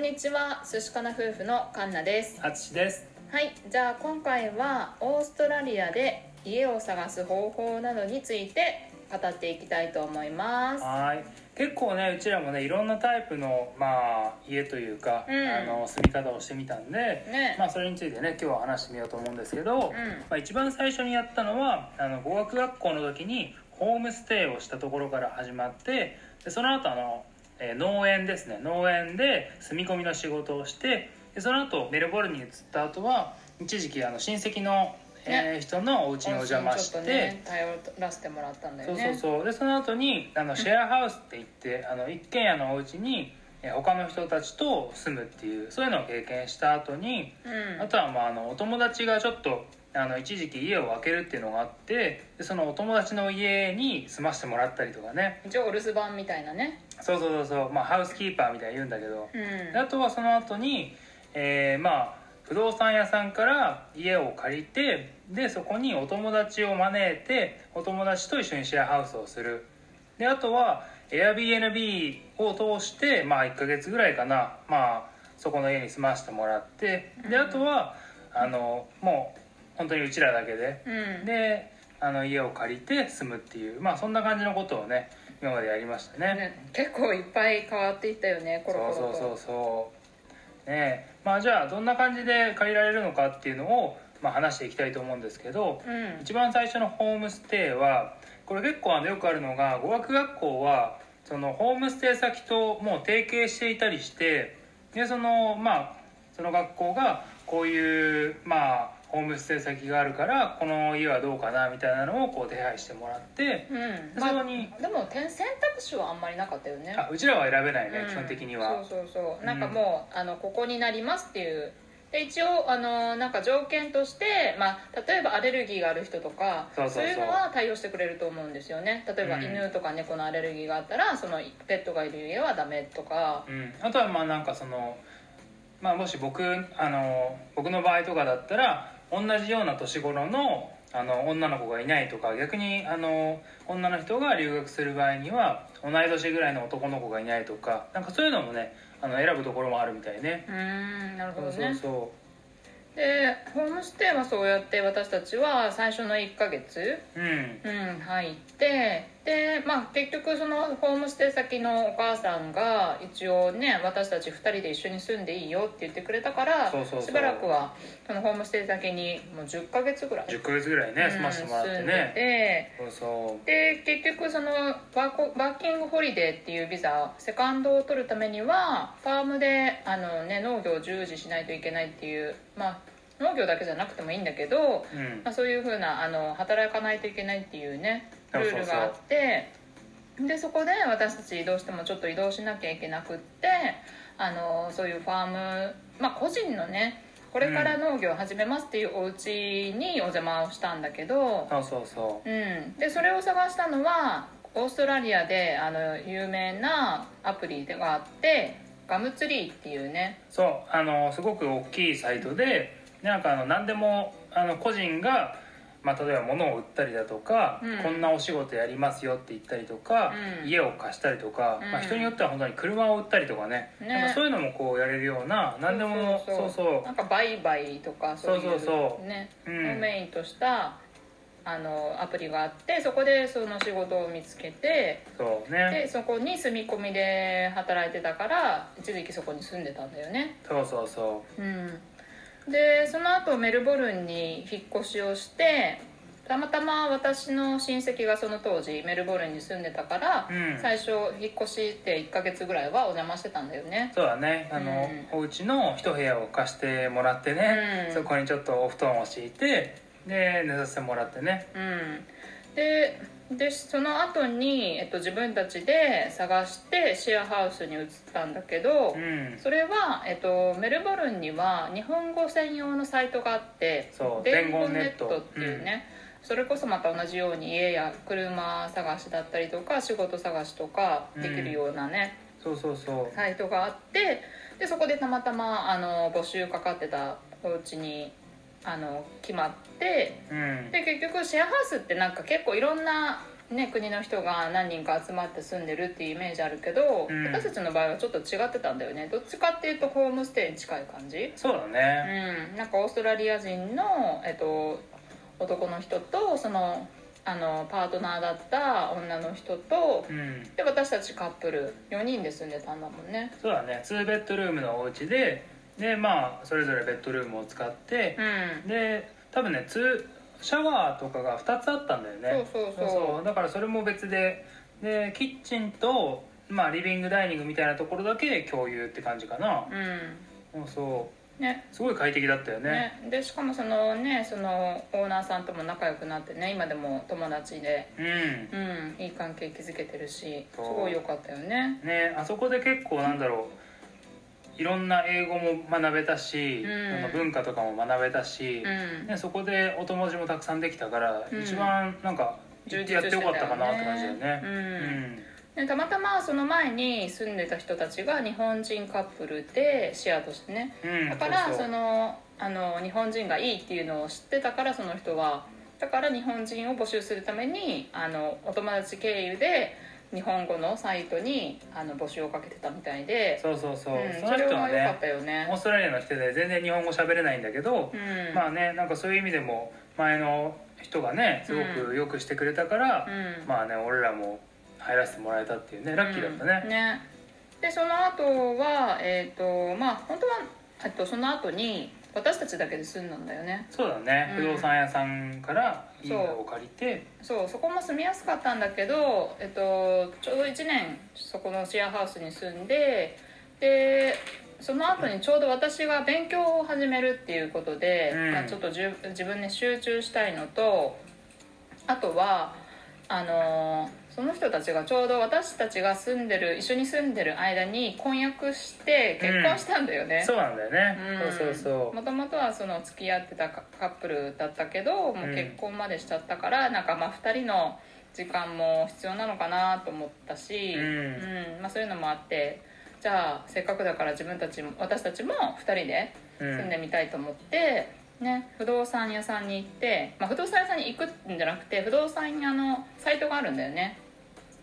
んにちは寿司かな夫婦のカンナです。あつしです。はいじゃあ今回はオーストラリアで家を探す方法などについて語っていきたいと思います。はい。結構ねうちらもねいろんなタイプの、まあ、家というか、うん。あの住み方をしてみたんで、ね。まあ、それについてね今日は話してみようと思うんですけど、うん。まあ、一番最初にやったのはあの語学学校の時にホームステイをしたところから始まってでその後あの、えー農園ですね。農園で住み込みの仕事をしてでその後メルボルンに移った後は一時期あの親戚の、えー人のお家にお邪魔して。ね頼らせてもらったんだよそうねそうそう。でその後にあのシェアハウスって言ってあの一軒家のお家にえー他の人たちと住むっていうそういうのを経験した後にうん。あとはまああのお友達がちょっとあの一時期家を空けるっていうのがあってでそのお友達の家に住ませてもらったりとかね。一応お留守番みたいなね。そうそうそうそう、まあ、ハウスキーパーみたいに言うんだけど。うん。であとはその後に、えーまあ不動産屋さんから家を借りてでそこにお友達を招いてお友達と一緒にシェアハウスをする。であとは Airbnb を通してまあ1ヶ月ぐらいかな。まあそこの家に住ませてもらって。であとはあのもう本当にうちらだけで。うん。であの家を借りて住むっていうまあそんな感じのことをね今までやりましたね。ね結構いっぱい変わっていったよねコロコロと。そうそうそうそう。ねえまあじゃあどんな感じで借りられるのかっていうのを、まあ、話していきたいと思うんですけど、うん。一番最初のホームステイはこれ結構あのよくあるのが語学学校はそのホームステイ先ともう提携していたりしてでそのまあその学校がこういうまあホームステイ先があるからこの家はどうかなみたいなのをこう手配してもらってうん。でそこに、でもて選択肢はあんまりなかったよね。あうちらは選べないね、うん。基本的には。そうそうそう。なんかもう、あのここになりますっていう。で一応あのなんか条件として、まあ、例えばアレルギーがある人とかそういうのは対応してくれると思うんですよね。例えばうん。犬とか猫のアレルギーがあったらそのペットがいる家はダメとか。うん、あとはまあなんかその、まあ、もし僕あの僕の場合とかだったら同じような年頃のあの女の子がいないとか逆にあの女の人が留学する場合には同い年ぐらいの男の子がいないとかなんかそういうのもねあの選ぶところもあるみたいね。うーんなるほそうそうどねそでホームステイはそうやって私たちは最初の1ヶ月ううん。うん、入ってで、まあ、結局そのホームステイ先のお母さんが一応ね私たち2人で一緒に住んでいいよって言ってくれたからそうそうそう。しばらくはそのホームステイ先にもう10ヶ月ぐらい、10ヶ月ぐらいね住ませてもらってね、でそうそてで結局そのワーコワーキングホリデーっていうビザセカンドを取るためにはファームであの、ね、農業を従事しないといけないっていうまあ農業だけじゃなくてもいいんだけど、ううん。まあ、そういうふうなあの働かないといけないっていうねルールがあってでそこで私たちどうしてもちょっと移動しなきゃいけなくってあのそういうファームまあ個人のねこれから農業を始めますっていうお家にお邪魔をしたんだけど、そうそうそう。ん、でそれを探したのはオーストラリアであの有名なアプリがあってガムツリーっていうね。うそう。あのすごく大きいサイトでなんかあの何でもあの個人が、まあ、例えば物を売ったりだとか、うん。こんなお仕事やりますよって言ったりとか、うん。家を貸したりとか、うん。まあ、人によっては本当に車を売ったりとかねね。なんかそういうのもこうやれるような何でもそうそうそう。そうなんか売買とかそういうそうそうねう。ん。をメインとしたあのアプリがあってそこでその仕事を見つけてそうね。でそこに住み込みで働いてたから一時期そこに住んでたんだよね。そうそうそうんでその後メルボルンに引っ越しをしてたまたま私の親戚がその当時メルボルンに住んでたから、うん。最初引っ越して1ヶ月ぐらいはお邪魔してたんだよね。うそうだね。あの、お家の一部屋を貸してもらってね、うんそこにちょっとお布団を敷いてで寝させてもらってねうんででその後に、えっと、自分たちで探してシェアハウスに移ったんだけど、うん。それは、えっと、メルボルンには日本語専用のサイトがあってそう伝言ネット。ト。っていうね、それこそまた同じように家や車探しだったりとか仕事探しとかできるようなね、そうそうそう。サイトがあってでそこでたまたまあの募集かかってたお家にあの決まってうん。で結局シェアハウスってなんか結構いろんなね、国の人が何人か集まって住んでるっていうイメージあるけど、うん。私たちの場合はちょっと違ってたんだよね。どっちかっていうとホームステイに近い感じ？そうだね。うん。なんかオーストラリア人の、えっと、男の人とそのあのパートナーだった女の人とうん。で私たちカップル。4人で住んでたんだもんね。そうだね。2ベッドルームのお家ででまあそれぞれベッドルームを使ってうん。で多分ねツーシャワーとかが2つあったんだよね。そうそうそう。だからそれも別で。でキッチンと、まあ、リビングダイニングみたいなところだけ共有って感じかな。うん。そう。そね。うすごい快適だったよね。ね、でしかもそのねそのオーナーさんとも仲良くなってね今でも友達で。うん。うん。いい関係築けてるしすごい良かったよね。ねあそこで結構なんだろういろんな英語も学べたし、うん。文化とかも学べたし、うん。ね、そこでお友達もたくさんできたから、うん。一番なんかやってよかったかなって感じだよね。うん。でたまたまその前に住んでた人たちが日本人カップルでシェアとしてね。だからそのあの日本人がいいっていうのを知ってたからその人は。だから日本人を募集するためにあのお友達経由で日本語のサイトにあの募集をかけてたみたいで。そうそうそう、うんその人はねね。オーストラリアの人で全然日本語喋れないんだけど、うん。まあねなんかそういう意味でも前の人がねすごくよくしてくれたから、うん。まあね俺らも入らせてもらえたっていうねラッキーだったね。うんね。でその後はえっ、とまあ本当はえっとその後に私たちだけで住んだんだよね。そうだね、うん。不動産屋さんから家を借りて。そうそこも住みやすかったんだけど、えっと、ちょうど1年そこのシェアハウスに住んででその後にちょうど私が勉強を始めるっていうことで、うん。まあちょっとじゅ自分で集中したいのとあとはあのその人たちがちょうど私たちが住んでる一緒に住んでる間に婚約して結婚したんだよね、そうなんだよね、うん。そうそうそう。もともとはその付き合ってたカカップルだったけどもう結婚までしちゃったから、なんかまあ2人の時間も必要なのかなと思ったし、うん。うん。まあ、そういうのもあってじゃあせっかくだから自分たちも私たちも2人でうん。住んでみたいと思って、ね、不動産屋さんに行って、まあ、不動産屋さんに行くんじゃなくて不動産屋のサイトがあるんだよね。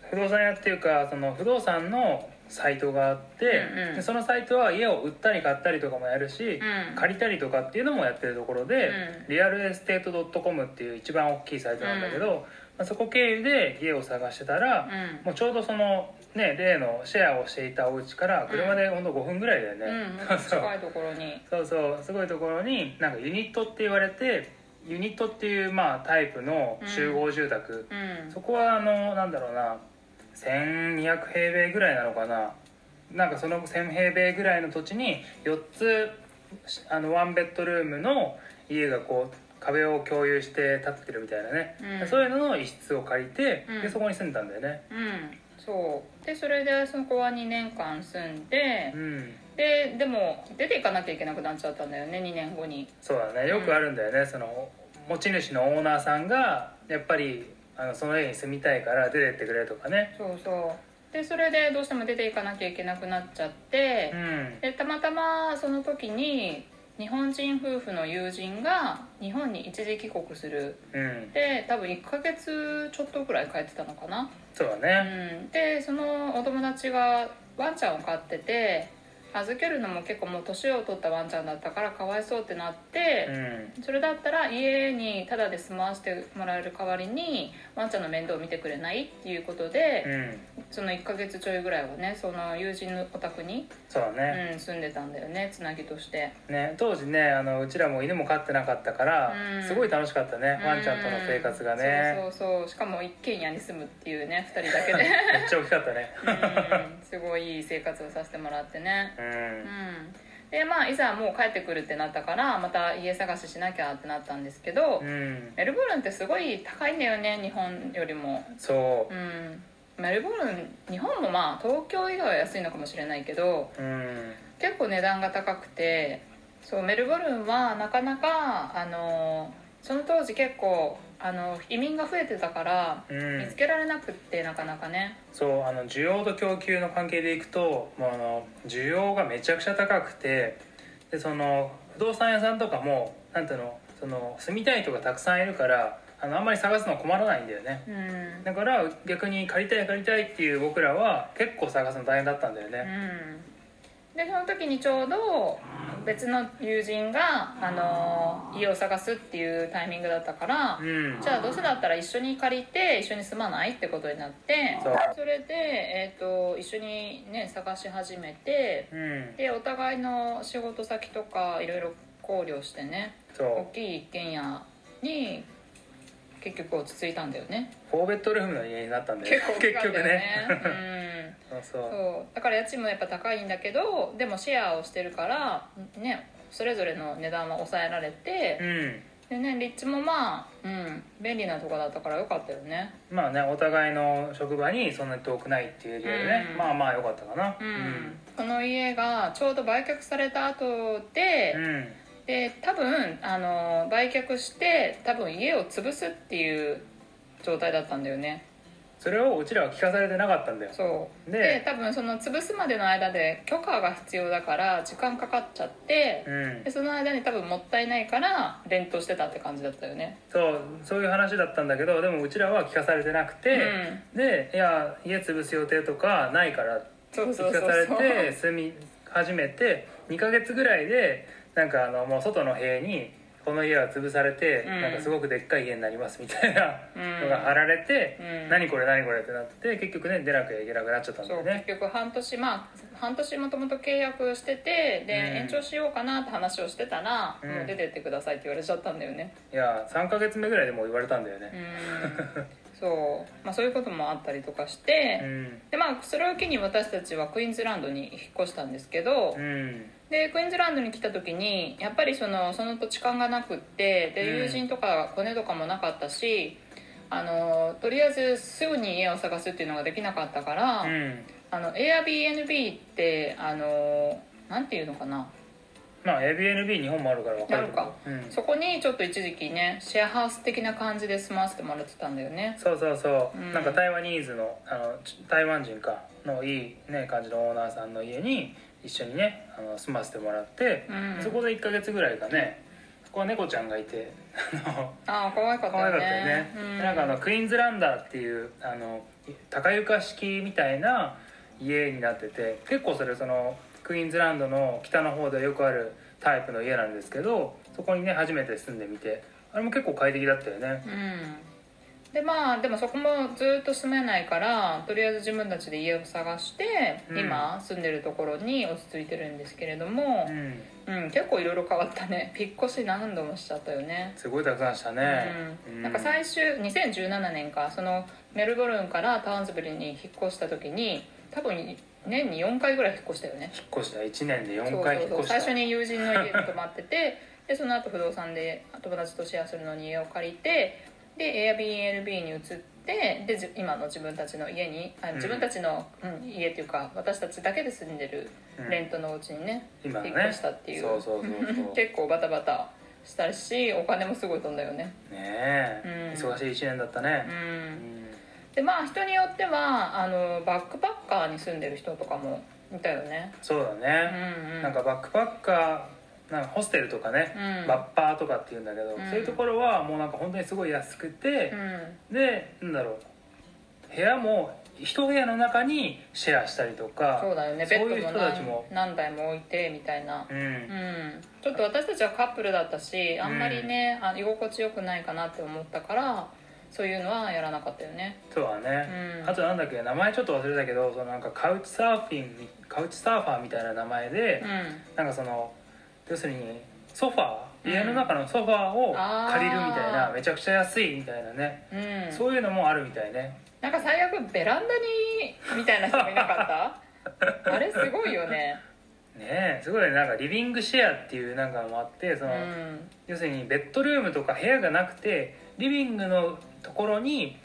不動産屋っていうかその不動産のサイトがあって、うんうん。でそのサイトは家を売ったり買ったりとかもやるし、うん。借りたりとかっていうのもやってるところで、うん。 realestate .com っていう一番大きいサイトなんだけど、まあ、そこ経由で家を探してたら、うん。もうちょうどそのね例のシェアをしていたお家から車でほんと5分ぐらいだよね、うん、近いところに。そうそう。すごいところになんかユニットって言われてユニットっていうまあタイプの集合住宅、うん。そこはあのなんだろうな。1200平米ぐらいなのかな。なんかその1000平米ぐらいの土地に4つあのワンベッドルームの家がこう壁を共有して建ってるみたいなね、うん。そういうのの一室を借りて、うん。でそこに住んだんだよね。うんそう。でそれでそこは2年間住んでうん。ででも出ていかなきゃいけなくなっちゃったんだよね2年後に。そうだね。よくあるんだよね、その持ち主のオーナーさんがやっぱりあのその家に住みたいから出てってくれとかね。そうそう。でそれでどうしても出ていかなきゃいけなくなっちゃってう、ん。でたまたまその時に日本人夫婦の友人が日本に一時帰国する。うん。で多分1ヶ月ちょっとぐらい帰ってたのかな。そうだね。うん、でそのお友達がワンちゃんを飼ってて預けるのも結構もう年を取ったワンちゃんだったからかわいそうってなってう、ん。それだったら家にタダで住まわせてもらえる代わりにワンちゃんの面倒を見てくれないっていうことで、うん。その1ヶ月ちょいぐらいはねその友人のお宅に、そうだね、うん、住んでたんだよねつなぎとして。ね当時ねあのうちらも犬も飼ってなかったから、うん。すごい楽しかったね、ワンちゃんとの生活がね。そうそう。そうしかも一軒家に住むっていうね2人だけで。めっちゃ大きかったね。うん。すごいいい生活をさせてもらってねでまあいざもう帰ってくるってなったからまた家探ししなきゃってなったんですけど、うん、メルボルンってすごい高いんだよね日本よりも。そう。ん。メルボルン日本もまあ東京以外は安いのかもしれないけどううん。結構値段が高くてそうメルボルンはなかなかあのその当時結構あの移民が増えてたからうん。見つけられなくってなかなかね。そうあの需要と供給の関係でいくともうあの需要がめちゃくちゃ高くてでその不動産屋さんとかもなんていうのその住みたい人がたくさんいるからあのあんまり探すの困らないんだよね。うん。だから逆に借りたい借りたいっていう僕らは結構探すの大変だったんだよね。うんでその時にちょうど別の友人が、あの家を探すっていうタイミングだったから、うん。じゃあどうせだったら一緒に借りて一緒に住まないってことになってそう。れで、えー、と一緒にね探し始めてうん。でお互いの仕事先とかいろいろ考慮してねそ大きい一軒家に結局落ち着いたんだよね。う4ベッドルームの家になったんだよ結構ね。そうそううん、そう。だから家賃もやっぱ高いんだけどでもシェアをしてるからねそれぞれの値段は抑えられて、うん。でね立地もまあ、うん、便利なとこだったからよかったよね。まあねお互いの職場にそんなに遠くないっていうエリアでね、うん。まあまあ良かったかな。うん、この家がちょうど売却された後で、うん。で多分あの売却して多分家を潰すっていう状態だったんだよねそれをうちらは聞かされてなかったんだよ。そう。でで多分その潰すまでの間で許可が必要だから時間かかっちゃってうん。でその間に多分もったいないから連投してたって感じだったよね。そうそういう話だったんだけどでもうちらは聞かされてなくて、うでいや家潰す予定とかないからそうそうそう聞かされそうて住み始めて2ヶ月ぐらいでなんかあのもう外の部屋にこの家は潰されて、うん。なんかすごくでっかい家になりますみたいなうん。のが貼られて、うん。何これ何これってなって結局ね出なきゃいけなくなっちゃったんだよね。結局半年まあ半年もともと契約しててで、うん。延長しようかなって話をしてたら、うん。もう出てってくださいって言われちゃったんだよね。いや3ヶ月目ぐらいでもう言われたんだようねん そう、まあ、そういうこともあったりとかして、うん。でまあそれを機に私たちはクイーンズランドに引っ越したんですけど、うん。でクイーンズランドに来た時にやっぱりそのその土地勘がなくってでうん。友人とかコネとかもなかったしあのとりあえずすぐに家を探すっていうのができなかったから、うん。あの Airbnb ってあのなんていうのかなまあ Airbnb 日本もあるから分かるか。うん、そこにちょっと一時期ねシェアハウス的な感じで住まわせてもらってたんだよね。そうそうそう、うん。なんか台湾ニーズのあのち台湾人かのいい、ね、感じのオーナーさんの家に一緒にねあの住ませてもらって、うん。そこで1ヶ月ぐらいかねそこは猫ちゃんがいてあのああ可愛かったよねったよね、うん、なんかあのクイーンズランダーっていうあの高床式みたいな家になってて結構それそのクイーンズランドの北の方でよくあるタイプの家なんですけどそこにね初めて住んでみてあれも結構快適だったよね。うん。でまあでもそこもずっと住めないからとりあえず自分たちで家を探して、うん。今住んでるところに落ち着いてるんですけれどもう、ん。うん結構いろいろ変わったね。引っ越し何度もしちゃったよね。すごいたくさんしたね、うん、なんか最終2017年かそのメルボルンからタウンズビルに引っ越した時に多分年に4回ぐらい引っ越したよね。引っ越した。1年でそう4回引っ越した。最初に友人の家に泊まっててでその後不動産で友達とシェアするのに家を借りてで Airbnb に移ってでじ今の自分たちの家にあん。自分たちの、うん家っていうか私たちだけで住んでるうん。レントのお家にね、今のね。引っ越したっていう。そうそうそうそう。結構バタバタしたしお金もすごい飛んだよね。ねえ、うん。忙しい1年だったね。う、うんんでまあ人によってはあのバックパッカーに住んでる人とかもいたよね。そうだうんね、うん。なんかバックパッカーなんかホステルとかね、うん。バッパーとかっていうんだけど、うん。そういうところはもうなんか本当にすごい安くてう、ん。でなんだろう部屋も一部屋の中にシェアしたりとかそうだよね。ベッドもたちも。何何台も置いてみたいな。うん、うん。ちょっと私たちはカップルだったしあんまりね、あ居心地よくないかなって思ったからそういうのはやらなかったよね。そうだね、うん。あとなんだっけ名前ちょっと忘れたけどそのなんかカウチサーフィンカウチサーファーみたいな名前で、うなんかその要するにソファうん。ー家の中のソファーを借りるみたいな、めちゃくちゃ安いみたいなね、ん、うん、そういうのもあるみたいね。なんか最悪ベランダにみたいな人もいなかった？あれすごいよね。ねえすごいね。なんかリビングシェアっていうなんかのもあってそうの、ん。要するにベッドルームとか部屋がなくてリビングのところに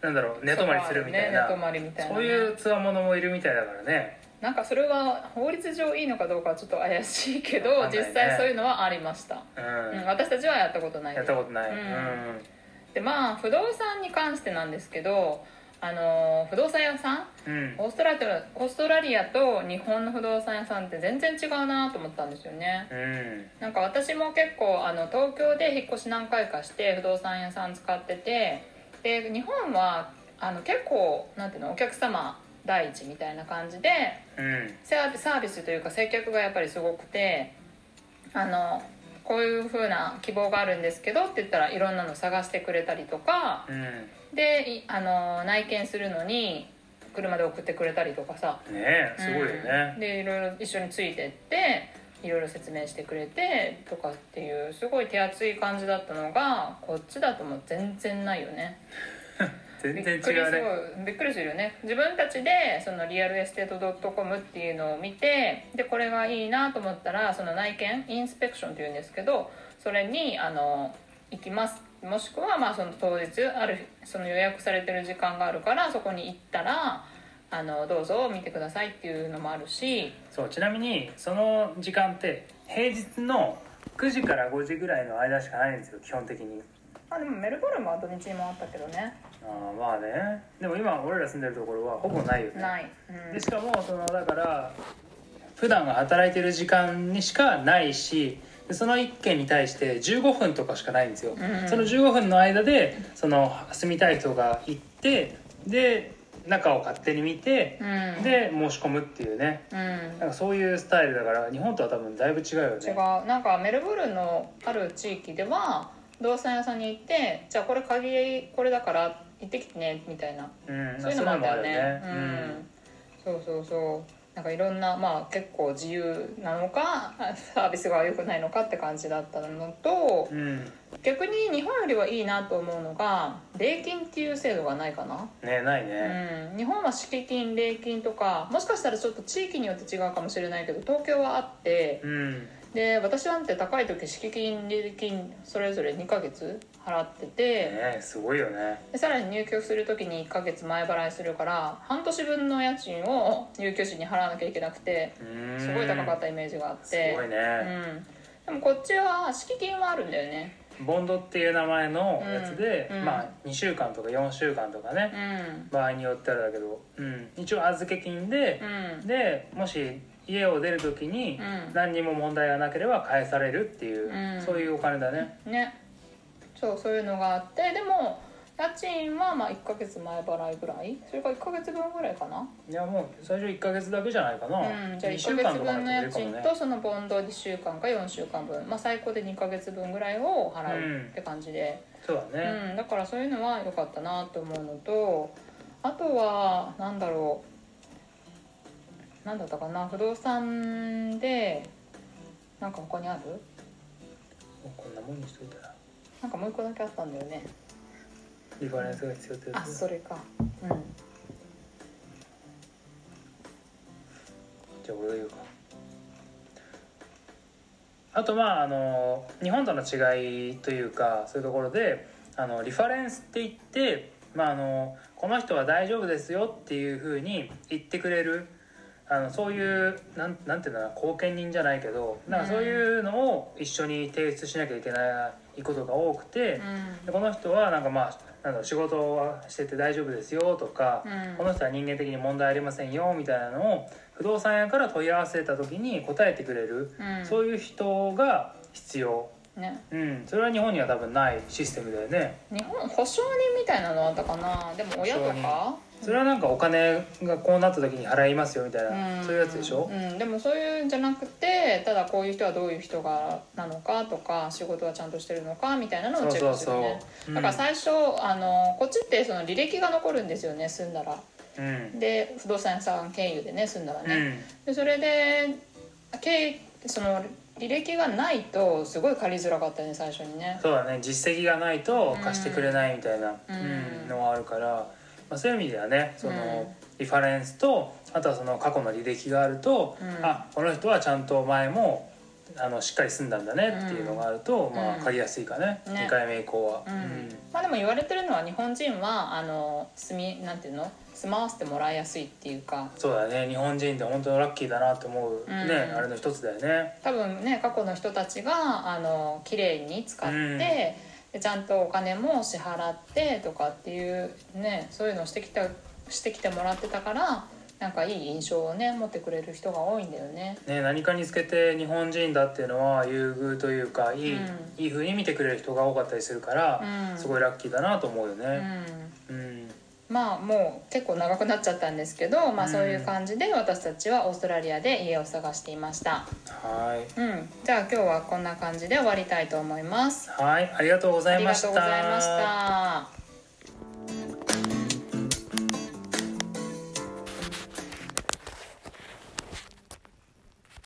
なんだろう寝泊まりするみたいな、ね寝泊まりみたいな、ね、そういうつわものもいるみたいだからね。なんかそれは法律上いいのかどうかはちょっと怪しいけど、ね。実際そういうのはありました、うん、うん、私たちはやったことない。やったことない、うん。うん。でまあ不動産に関してなんですけどあの不動産屋さん？うん。オーストラリアオーストラリアと日本の不動産屋さんって全然違うなと思ったんですよね。うん。なんか私も結構あの東京で引っ越し何回かして不動産屋さん使っててで日本はあの結構なんていうのお客様第一みたいな感じでうん。サービスというか接客がやっぱりすごくてあのこういう風な希望があるんですけどって言ったらいろんなの探してくれたりとかうんでいあの内見するのに車で送ってくれたりとかさ。ねえすごいよね。うん。でいろいろ一緒についてっていろいろ説明してくれてとかっていうすごい手厚い感じだったのがこっちだともう全然ないよね。全然違びっくりすうねる。びっくりするよね。自分たちでそのリアルエステート .com っていうのを見てでこれがいいなと思ったらその内見 inspection っていうんですけどそれにあの行きますもしくはまあその当日あるその予約されてる時間があるからそこに行ったらあのどうぞ見てくださいっていうのもあるし。そうちなみにその時間って平日の9時から5時ぐらいの間しかないんですよ基本的に。あでもメルボルンは土日もあったけどね。あーまあね。でも今俺ら住んでるところはほぼないよね。ない、うん。でしかもそのだから普段が働いてる時間にしかないしでその1件に対して15分とかしかないんですよ、うんその15分の間でその住みたい人が行ってで中を勝手に見てうん。で申し込むっていうね。うん。なんかそういうスタイルだから日本とは多分だいぶ違うよね。違う。なんかメルボルンのある地域では不動産屋さんに行ってじゃあこれ鍵これだから行ってきてねみたいな。うん。そういうのもあったよね。ね。うん、そうそうそうなんかいろんなまあ結構自由なのか サービスが良くないのかって感じだったのとうん、うん逆に日本よりはいいなと思うのが礼金っていう制度がないかな。ねないね。うん、日本は敷金礼金とかもしかしたらちょっと地域によって違うかもしれないけど東京はあってうん。で私なんて高い時敷金礼金それぞれ2ヶ月払ってて。ねすごいよね。でさらに入居する時に1ヶ月前払いするから半年分の家賃を入居時に払わなきゃいけなくてうん。すごい高かったイメージがあって。すごいね、うん、でもこっちは敷金はあるんだよね。ボンドっていう名前のやつで、うん。うん。まあ2週間とか4週間とかね。う、ん。場合によってあるだけど、うん、一応預け金で、うん。でもし家を出る時にうん。何にも問題がなければ返されるっていう、うん。そういうお金だね。ねそうそういうのがあってでも家賃はまあ1ヶ月前払いぐらい？それから1ヶ月分ぐらいかな？いやもう最初1ヶ月だけじゃないかな、うん、じゃあ2 1週ヶ月分の家賃とそのボンド2週間か4週間分、まあ、最高で2ヶ月分ぐらいを払うって感じで、そうだね、うんだからそういうのは良かったなと思うのとあとはなんだろう。なんだったかな？不動産でなんか他にある？こんなもんにしといたらなんかもう一個だけあったんだよね。リファレンスが必要ってやあつそれか。うん。じゃあ俺が言うか。あとまああの日本との違いというかそういうところであのリファレンスって言って、まあ、あのこの人は大丈夫ですよっていうふうに言ってくれるあのそういうなんなんていうんだろうな後見人じゃないけどなんかそういうのを一緒に提出しなきゃいけないことが多くて、でこの人はなんかまあなん仕事はしてて大丈夫ですよとか、うん。この人は人間的に問題ありませんよみたいなのを不動産屋から問い合わせた時に答えてくれる、うん。そういう人が必要。ね。うん。それは日本には多分ないシステムだよね。日本保証人みたいなのあったかな？でも親とか？それはなんかお金がこうなった時に払いますよみたいな、うん。そういうやつでしょ、うん、でもそういうんじゃなくてただこういう人はどういう人がなのかとか仕事はちゃんとしてるのかみたいなのをチェックするね。うんだから最初あのこっちってその履歴が残るんですよね住んだら。うん。で不動産屋さん経由でね住んだらね、うん。でそれで経その履歴がないとすごい借りづらかったよね最初にね。そうだね。実績がないと貸してくれないみたいな、のはあるから、まあ、そういう意味ではねその、うん。リファレンスとあとはその過去の履歴があると、うん。あこの人はちゃんと前もあのしっかり住んだんだねっていうのがあると、うん。まあ、借りやすいかね、ね。2回目以降は。うん。まあでも言われてるのは日本人はあの住みなんていうの？住まわせてもらいやすいっていうか。そうだね。日本人って本当にラッキーだなと思う、うん。ねあれの一つだよね。多分ね過去の人たちがあの綺麗に使って、うんでちゃんとお金も支払ってとかっていうねそういうのをしてきたしてきてもらってたからなんかいい印象をね持ってくれる人が多いんだよね。ね、何かにつけて日本人だっていうのは優遇というかいい,、うんいい風に見てくれる人が多かったりするから、うんすごいラッキーだなと思うようね。んうんまあもう結構長くなっちゃったんですけど、まあ、うんそういう感じで私たちはオーストラリアで家を探していました、はい。うん、じゃあ今日はこんな感じで終わりたいと思います。はい。ありがとうござありがいました。とうございました